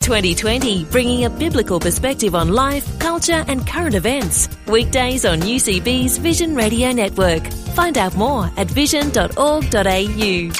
2020, bringing a biblical perspective on life, culture, and current events. Weekdays on UCB's Vision Radio Network. Find out more at vision.org.au.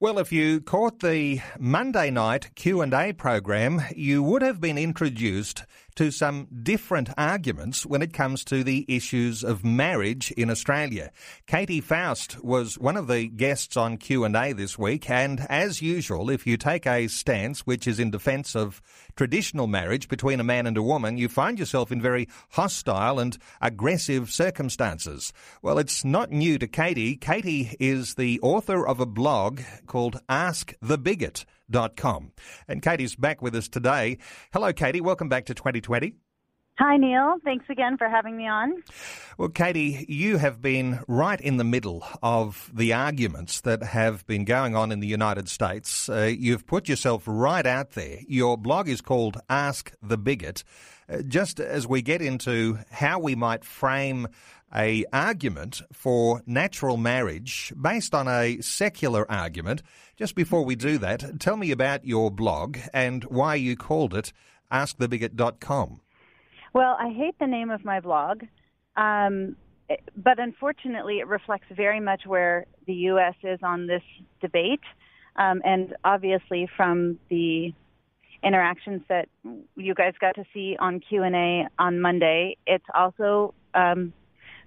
Well, if you caught the Monday night Q&A program, you would have been introduced to some different arguments when it comes to the issues of marriage in Australia. Katy Faust was one of the guests on Q&A this week and as usual if you take a stance which is in defense of traditional marriage between a man and a woman you find yourself in very hostile and aggressive circumstances. Well, it's not new to Katy. Katy is the author of a blog called Ask the Bigot com. And Katy's back with us today. Hello, Katy. Welcome back to 2020. Hi, Neil. Thanks again for having me on. Well, Katy, you have been right in the middle of the arguments that have been going on in the United States. Uh, you've put yourself right out there. Your blog is called Ask the Bigot. Uh, just as we get into how we might frame a argument for natural marriage based on a secular argument. Just before we do that, tell me about your blog and why you called it askthebigot.com. Well, I hate the name of my blog, um, but unfortunately, it reflects very much where the U.S. is on this debate, um, and obviously from the interactions that you guys got to see on Q and A on Monday, it's also um,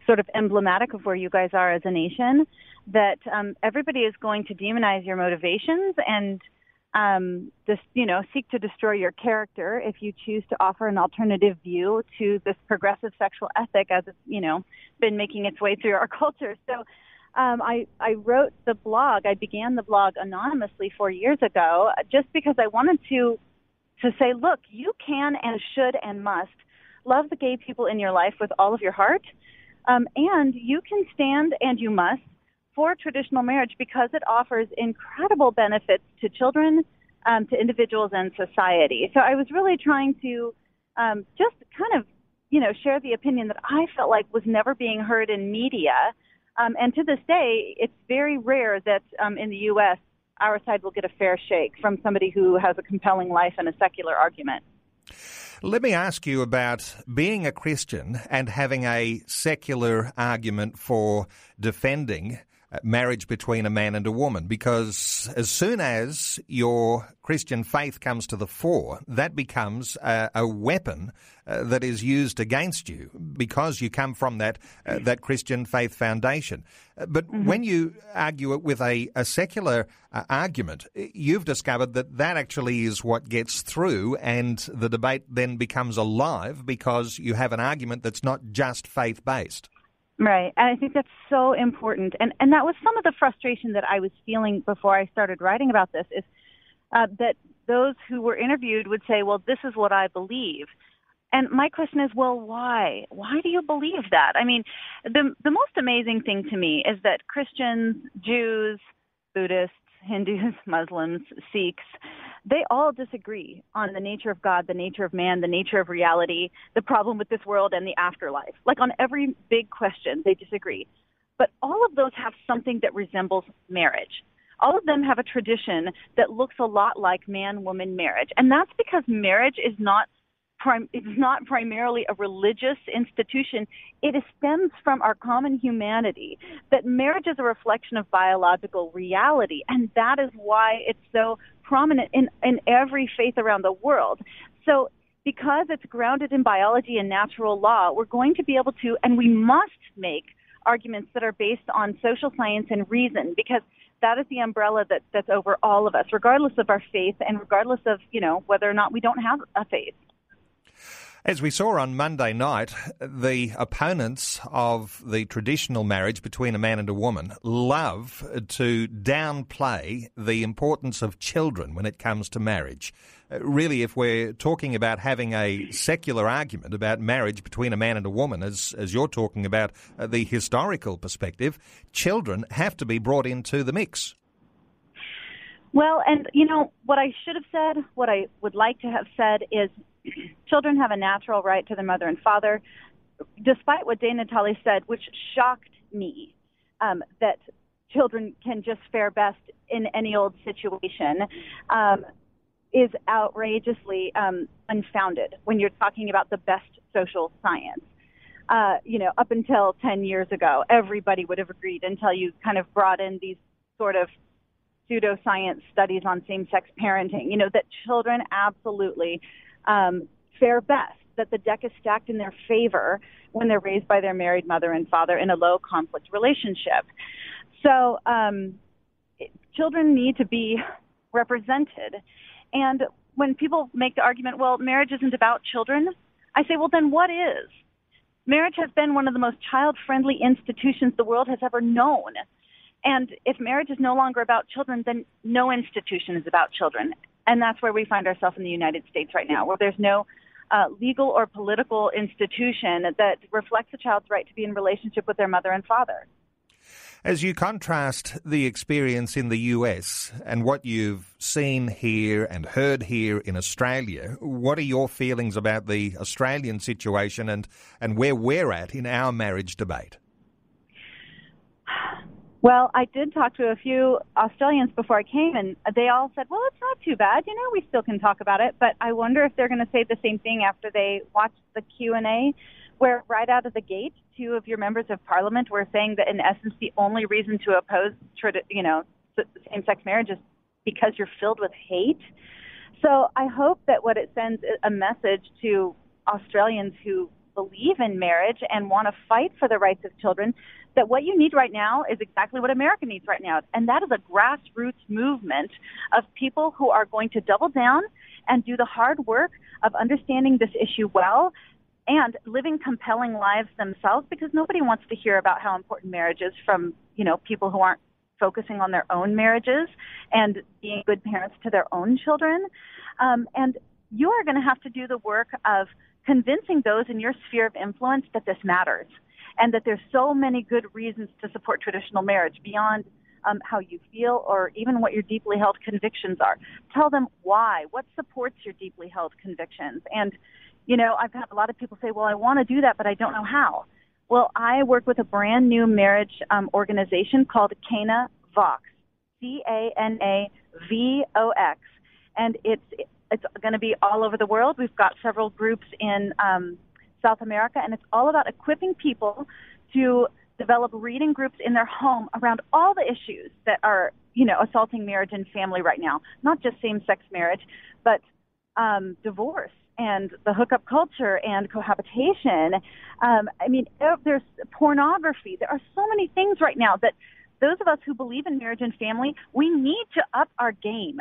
sort of emblematic of where you guys are as a nation that um, everybody is going to demonize your motivations and um, this, you know, seek to destroy your character if you choose to offer an alternative view to this progressive sexual ethic as it's, you know, been making its way through our culture. So um, I, I wrote the blog. I began the blog anonymously four years ago just because I wanted to to say, look, you can and should and must love the gay people in your life with all of your heart um, and you can stand, and you must, for traditional marriage because it offers incredible benefits to children, um, to individuals, and society. So I was really trying to um, just kind of, you know, share the opinion that I felt like was never being heard in media. Um, and to this day, it's very rare that um, in the U.S. our side will get a fair shake from somebody who has a compelling life and a secular argument. Let me ask you about being a Christian and having a secular argument for defending marriage between a man and a woman because as soon as your Christian faith comes to the fore, that becomes a, a weapon uh, that is used against you because you come from that uh, that Christian faith foundation. Uh, but mm-hmm. when you argue it with a, a secular uh, argument, you've discovered that that actually is what gets through, and the debate then becomes alive because you have an argument that's not just faith based. Right. And I think that's so important. And and that was some of the frustration that I was feeling before I started writing about this is uh, that those who were interviewed would say, "Well, this is what I believe." And my question is, well, why? Why do you believe that? I mean, the the most amazing thing to me is that Christians, Jews, Buddhists, Hindus, Muslims, Sikhs, they all disagree on the nature of God, the nature of man, the nature of reality, the problem with this world, and the afterlife. Like on every big question, they disagree. But all of those have something that resembles marriage. All of them have a tradition that looks a lot like man woman marriage. And that's because marriage is not it's not primarily a religious institution. It stems from our common humanity. That marriage is a reflection of biological reality, and that is why it's so prominent in in every faith around the world. So because it's grounded in biology and natural law, we're going to be able to, and we must make arguments that are based on social science and reason because that is the umbrella that, that's over all of us, regardless of our faith and regardless of, you know, whether or not we don't have a faith. As we saw on Monday night, the opponents of the traditional marriage between a man and a woman love to downplay the importance of children when it comes to marriage. Uh, really, if we're talking about having a secular argument about marriage between a man and a woman, as, as you're talking about uh, the historical perspective, children have to be brought into the mix. Well, and you know, what I should have said, what I would like to have said is children have a natural right to their mother and father, despite what Dana Tully said, which shocked me, um, that children can just fare best in any old situation, um, is outrageously um, unfounded when you're talking about the best social science. Uh, you know, up until 10 years ago, everybody would have agreed until you kind of brought in these sort of pseudoscience studies on same sex parenting, you know, that children absolutely um, fare best, that the deck is stacked in their favor when they're raised by their married mother and father in a low conflict relationship. So um, children need to be represented. And when people make the argument, well, marriage isn't about children, I say, well, then what is? Marriage has been one of the most child friendly institutions the world has ever known. And if marriage is no longer about children, then no institution is about children. And that's where we find ourselves in the United States right now, where there's no uh, legal or political institution that reflects a child's right to be in relationship with their mother and father. As you contrast the experience in the US and what you've seen here and heard here in Australia, what are your feelings about the Australian situation and, and where we're at in our marriage debate? Well, I did talk to a few Australians before I came, and they all said, "Well, it's not too bad. You know, we still can talk about it." But I wonder if they're going to say the same thing after they watch the Q and A, where right out of the gate, two of your members of parliament were saying that in essence, the only reason to oppose, you know, same-sex marriage is because you're filled with hate. So I hope that what it sends a message to Australians who believe in marriage and want to fight for the rights of children that what you need right now is exactly what America needs right now, and that is a grassroots movement of people who are going to double down and do the hard work of understanding this issue well and living compelling lives themselves because nobody wants to hear about how important marriage is from, you know, people who aren't focusing on their own marriages and being good parents to their own children. Um, and you are going to have to do the work of convincing those in your sphere of influence that this matters and that there's so many good reasons to support traditional marriage beyond um, how you feel or even what your deeply held convictions are. Tell them why, what supports your deeply held convictions. And, you know, I've had a lot of people say, well, I want to do that, but I don't know how. Well, I work with a brand new marriage um, organization called Cana Vox, C A N A V O X, and it's it's going to be all over the world. We've got several groups in um, South America, and it's all about equipping people to develop reading groups in their home around all the issues that are, you know, assaulting marriage and family right now. Not just same-sex marriage, but um, divorce and the hookup culture and cohabitation. Um, I mean, there's pornography. There are so many things right now that those of us who believe in marriage and family, we need to up our game.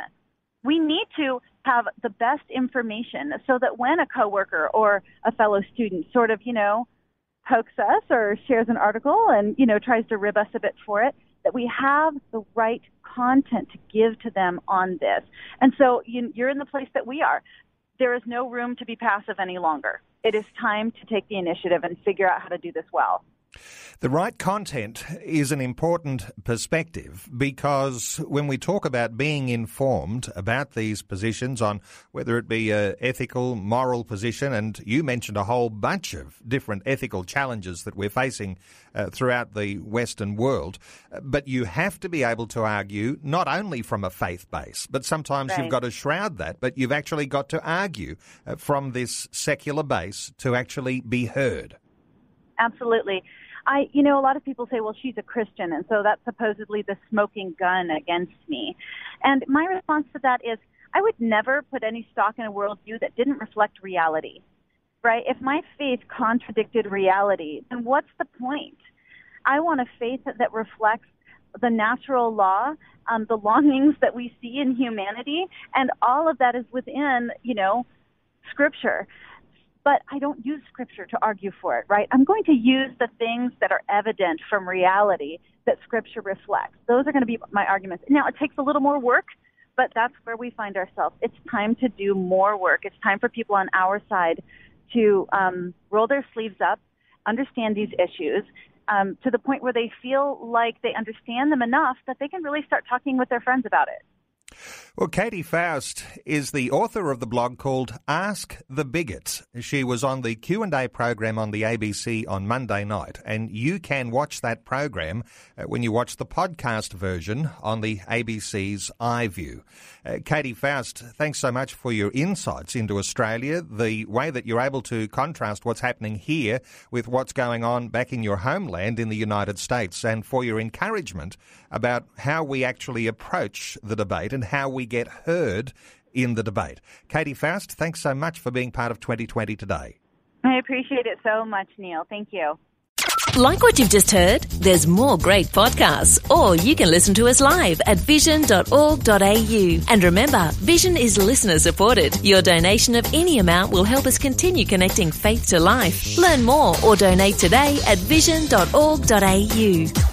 We need to have the best information so that when a coworker or a fellow student sort of, you know, pokes us or shares an article and, you know, tries to rib us a bit for it, that we have the right content to give to them on this. And so you, you're in the place that we are. There is no room to be passive any longer. It is time to take the initiative and figure out how to do this well. The right content is an important perspective because when we talk about being informed about these positions on whether it be a ethical, moral position, and you mentioned a whole bunch of different ethical challenges that we're facing uh, throughout the Western world, but you have to be able to argue not only from a faith base, but sometimes right. you've got to shroud that, but you've actually got to argue uh, from this secular base to actually be heard. Absolutely. I, you know, a lot of people say, well, she's a Christian, and so that's supposedly the smoking gun against me. And my response to that is, I would never put any stock in a worldview that didn't reflect reality, right? If my faith contradicted reality, then what's the point? I want a faith that reflects the natural law, um, the longings that we see in humanity, and all of that is within, you know, scripture but I don't use scripture to argue for it, right? I'm going to use the things that are evident from reality that scripture reflects. Those are going to be my arguments. Now, it takes a little more work, but that's where we find ourselves. It's time to do more work. It's time for people on our side to um, roll their sleeves up, understand these issues, um, to the point where they feel like they understand them enough that they can really start talking with their friends about it. Well, Katy Faust is the author of the blog called Ask the Bigot. She was on the Q&A program on the ABC on Monday night, and you can watch that program uh, when you watch the podcast version on the ABC's iView. Uh, Katy Faust, thanks so much for your insights into Australia, the way that you're able to contrast what's happening here with what's going on back in your homeland in the United States, and for your encouragement about how we actually approach the debate and how we get heard in the debate. Katy Faust, thanks so much for being part of 2020 today. I appreciate it so much, Neil. Thank you. Like what you've just heard? There's more great podcasts, or you can listen to us live at vision.org.au. And remember, Vision is listener supported. Your donation of any amount will help us continue connecting faith to life. Learn more or donate today at vision.org.au.